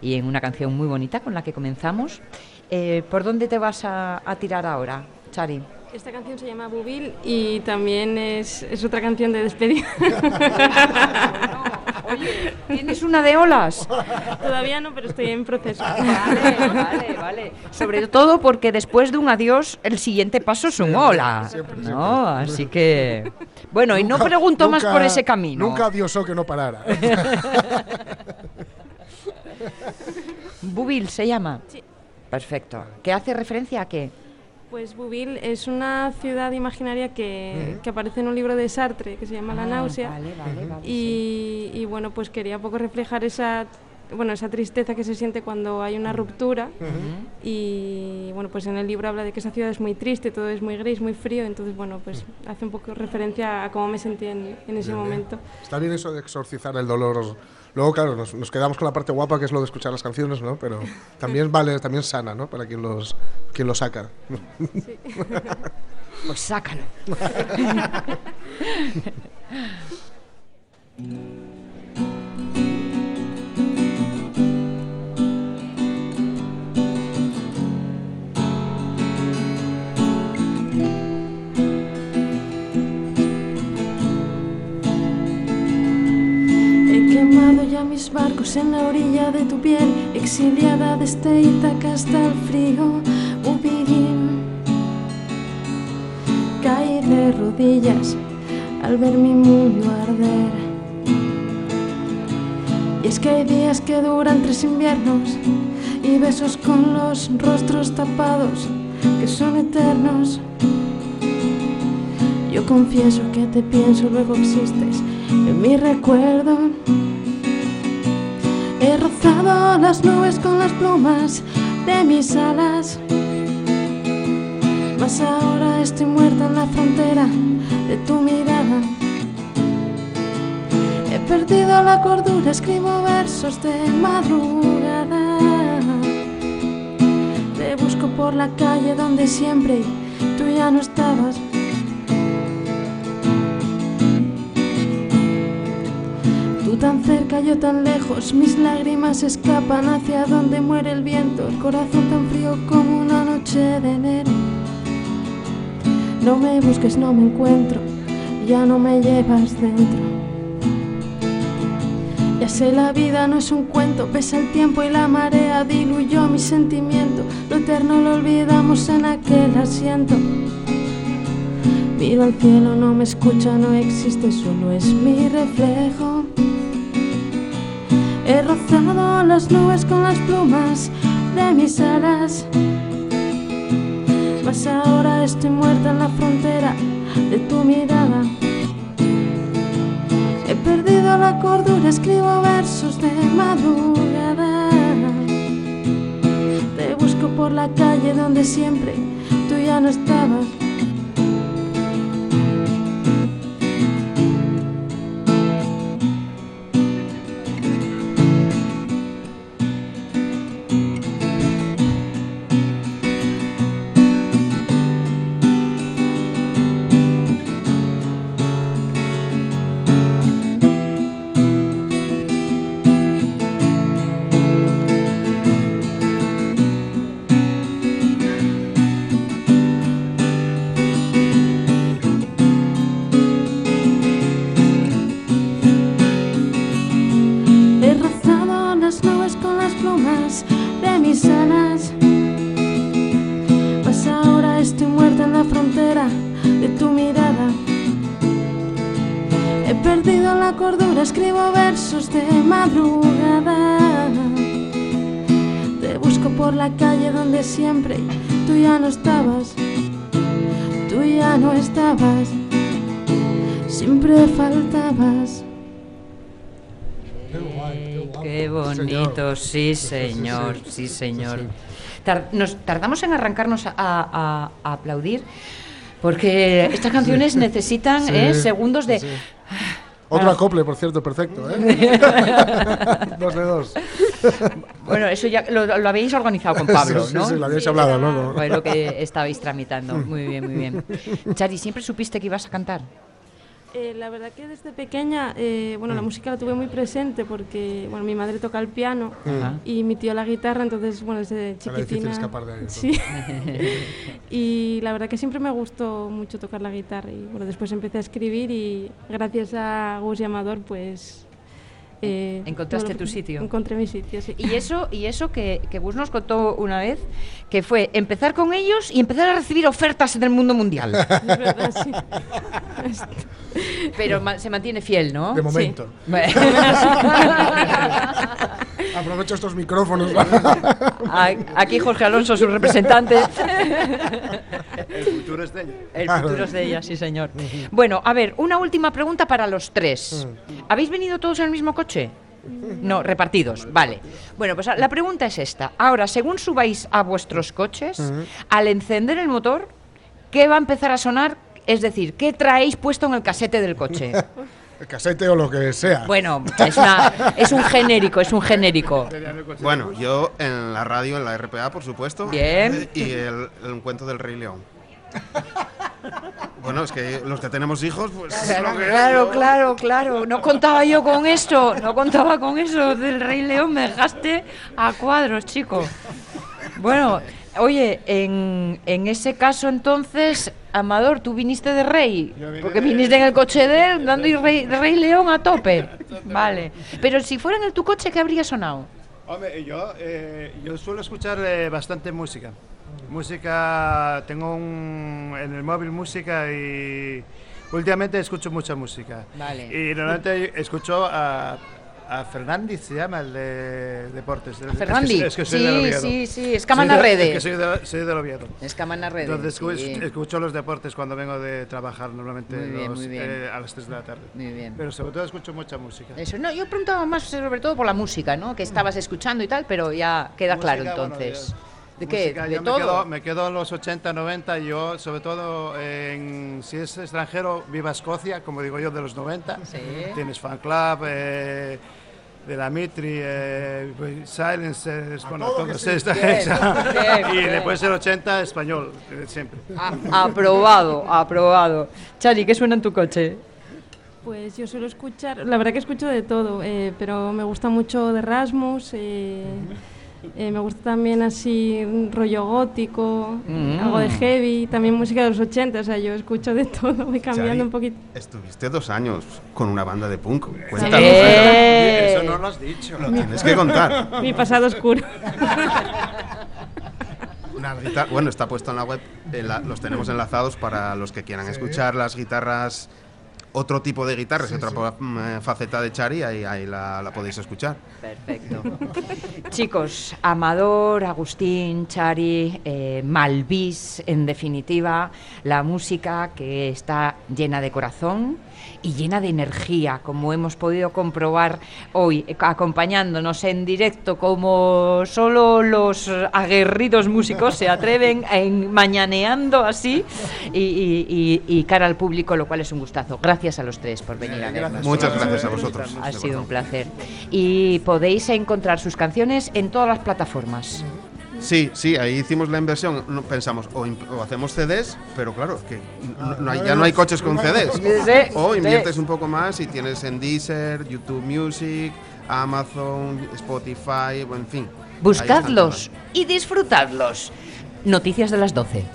y en una canción muy bonita con la que comenzamos. Eh, ¿Por dónde te vas a, a tirar ahora, Chari? Esta canción se llama Bubil y también es, es otra canción de despedida. Oye, ¿tienes una de olas? Todavía no, pero estoy en proceso. Vale, vale, vale. Sobre todo porque después de un adiós, el siguiente paso es un hola. ¿no? Así que. Bueno, y no Nunca- pregunto más por ese camino. Nunca diosó que no parara. Bubil se llama. Sí. Perfecto. ¿Qué hace referencia a qué? Pues Bubil es una ciudad imaginaria que, que aparece en un libro de Sartre que se llama La Ah, náusea. Vale, vale, vale. sí. Y, bueno, pues quería un poco reflejar esa, bueno, esa tristeza que se siente cuando hay una ruptura. Y bueno, pues en el libro habla de que esa ciudad es muy triste, todo es muy gris, muy frío. Entonces, bueno, pues hace un poco referencia a cómo me sentí en, en ese momento. Está bien eso de exorcizar el dolor. Luego, claro, nos, nos quedamos con la parte guapa que es lo de escuchar las canciones, ¿no? Pero también vale, también sana, ¿no? Para quien los, quien lo saca. Pues sácalo. barcos en la orilla de tu piel, exiliada desde Ítaca hasta el frío Ubirín. Caí de rodillas al ver mi mundo arder. Y es que hay días que duran tres inviernos y besos con los rostros tapados que son eternos. Yo confieso que te pienso, luego existes en mi recuerdo. He rozado las nubes con las plumas de mis alas. Mas ahora estoy muerta en la frontera de tu mirada. He perdido la cordura, escribo versos de madrugada. Te busco por la calle donde siempre tú ya no estabas. Tan cerca, yo tan lejos, mis lágrimas escapan hacia donde muere el viento, el corazón tan frío como una noche de enero. No me busques, no me encuentro, ya no me llevas dentro. Ya sé, la vida no es un cuento, pesa el tiempo y la marea diluyó mi sentimiento. Lo eterno lo olvidamos en aquel asiento. Miro al cielo, no me escucha, no existe, solo es mi reflejo. He rozado las nubes con las plumas de mis alas. Mas ahora estoy muerta en la frontera de tu mirada. He perdido la cordura, escribo versos de madrugada. Te busco por la calle donde siempre tú ya no estabas. Siempre tú ya no estabas. Tú ya no estabas. Siempre faltabas. Qué bonito, sí señor, sí señor. Nos tardamos en arrancarnos a, a- a aplaudir porque estas canciones necesitan Sí, eh, segundos de... sí. Otro Ah. acople, por cierto, perfecto, ¿eh? dos de dos. Bueno, eso ya lo, lo habéis organizado con Pablo, Sí, ¿no? sí, lo habéis hablado, ¿no? Lo que estabais tramitando. Muy bien, muy bien. Chari, ¿siempre supiste que ibas a cantar? Eh, la verdad que desde pequeña, eh, bueno, la música la tuve muy presente porque, bueno, mi madre toca el piano Ajá. y mi tío la guitarra, entonces, bueno, desde chiquitina... difícil escapar de ahí. Sí. y la verdad que siempre me gustó mucho tocar la guitarra y, bueno, después empecé a escribir y gracias a Gus y Amador, pues... eh, Encontraste bueno, tu sitio. Encontré mi sitio, sí. Y eso, y eso que, que Gus nos contó una vez, que fue empezar con ellos y empezar a recibir ofertas en el mundo mundial. Es verdad, sí. Pero ma- se mantiene fiel, ¿no? De momento. Bueno. Aprovecho estos micrófonos. Aquí Jorge Alonso, su representante. El futuro es de ella. El futuro es de ella, sí, señor. Bueno, a ver, una última pregunta para los tres. ¿Habéis venido todos en el mismo coche? No, repartidos, vale. Bueno, pues la pregunta es esta. Ahora, según subáis a vuestros coches, al encender el motor, ¿qué va a empezar a sonar? Es decir, ¿qué traéis puesto en el casete del coche? El casete o lo que sea. Bueno, es, una- es un genérico, es un genérico. Bueno, yo en la radio, en la RPA, por supuesto. Bien. Y el, el cuento del Rey León. Bueno, es que los que tenemos hijos, pues. es Claro, lo que es, claro, ¿no? claro, claro. No contaba yo con esto, no contaba con eso del Rey León, me dejaste a cuadros, chico. Bueno, oye, en, en ese caso entonces, Amador, tú viniste de Rey, porque viniste en el coche de él dando y rey, de Rey León a tope. Vale, pero si fuera en el tu coche, ¿qué habría sonado? Hombre, yo, eh, yo suelo escuchar eh, bastante música. Música, tengo un, en el móvil música y últimamente escucho mucha música. Vale. Y normalmente escucho a, a Fernández, se llama, el de deportes. Es que Fernández. Es que soy Sí, del Oviedo. sí, sí, es Camana de- Rede. Es que soy, de, soy del Oviedo. Es Camana Red. Entonces escu- escucho los deportes cuando vengo de trabajar normalmente bien, los, eh, a las 3 de la tarde. Muy bien. Pero sobre todo escucho mucha música. Eso, no, yo preguntaba más sobre todo por la música, ¿no? Que estabas escuchando y tal, pero ya queda claro Música, bueno, entonces. yo- ¿De qué? música, ¿De todo? Me quedo, me quedo en los 80, 90. Yo, sobre todo, en, si es extranjero, viva Escocia, como digo yo, de los 90. Sí. Tienes fan club. eh, de la Mitri, eh, pues, Silencers, bueno, todo todos sí. Bien, bien, y bien. después el 80, español, eh, siempre. A- aprobado, aprobado. Chari, ¿qué suena en tu coche? Pues yo suelo escuchar, la verdad que escucho de todo, eh, pero me gusta mucho de Rasmus, eh, eh, me gusta también así un rollo gótico, Mm. algo de heavy, también música de los 80, o sea, yo escucho de todo, voy cambiando Xavi, un poquito. Estuviste dos años con una banda de punk. Sí. Cuéntanos. Eso no lo has dicho. Lo tienes que contar. Mi pasado oscuro. Una guitar- bueno, está puesto en la web, eh, la- los tenemos enlazados para los que quieran escuchar las guitarras, otro tipo de guitarras, otra mm, faceta de Chari, ahí, ahí la, la podéis escuchar. Perfecto. Chicos, Amador, Agustín, Chari, eh, Malvis, en definitiva, la música que está llena de corazón y llena de energía, como hemos podido comprobar hoy, eh, acompañándonos en directo, como solo los aguerridos músicos se atreven en mañaneando así y, y- y- y cara al público, lo cual es un gustazo. Gracias a los tres por venir a vernos. Muchas gracias a vosotros. Ha sido un placer. Y podéis encontrar sus canciones en todas las plataformas. Sí, sí, ahí hicimos la inversión. No, pensamos, o, o hacemos CDs, pero claro, que no- no hay- ya no hay coches con CDs. O inviertes un poco más y tienes en Deezer, YouTube Music, Amazon, Spotify, en fin. Buscadlos y disfrutadlos. Noticias de las 12.